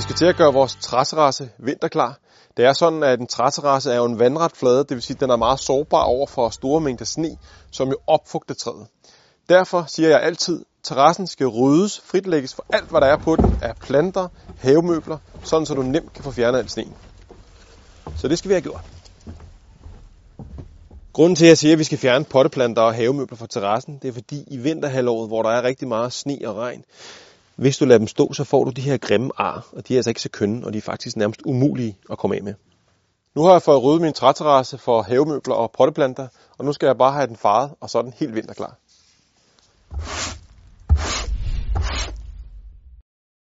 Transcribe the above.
til at gøre vores træterrasse vinterklar. Det er sådan, at en træterrasse er jo en vandret flade, det vil sige, at den er meget sårbar over for store mængder sne, som jo opfugter træet. Derfor siger jeg altid, at terrassen skal ryddes, fritlægges for alt, hvad der er på den af planter, havemøbler, sådan så du nemt kan få fjernet alt sneen. Så det skal vi have gjort. Grunden til, at jeg siger, at vi skal fjerne potteplanter og havemøbler fra terrassen, det er fordi i vinterhalvåret, hvor der er rigtig meget sne og regn, hvis du lader dem stå, så får du de her grimme ar, og de er altså ikke så kønne, og de er faktisk nærmest umulige at komme af med. Nu har jeg fået ryddet min træterrasse for havemøbler og potteplanter, og nu skal jeg bare have den faret, og så er den helt vinterklar.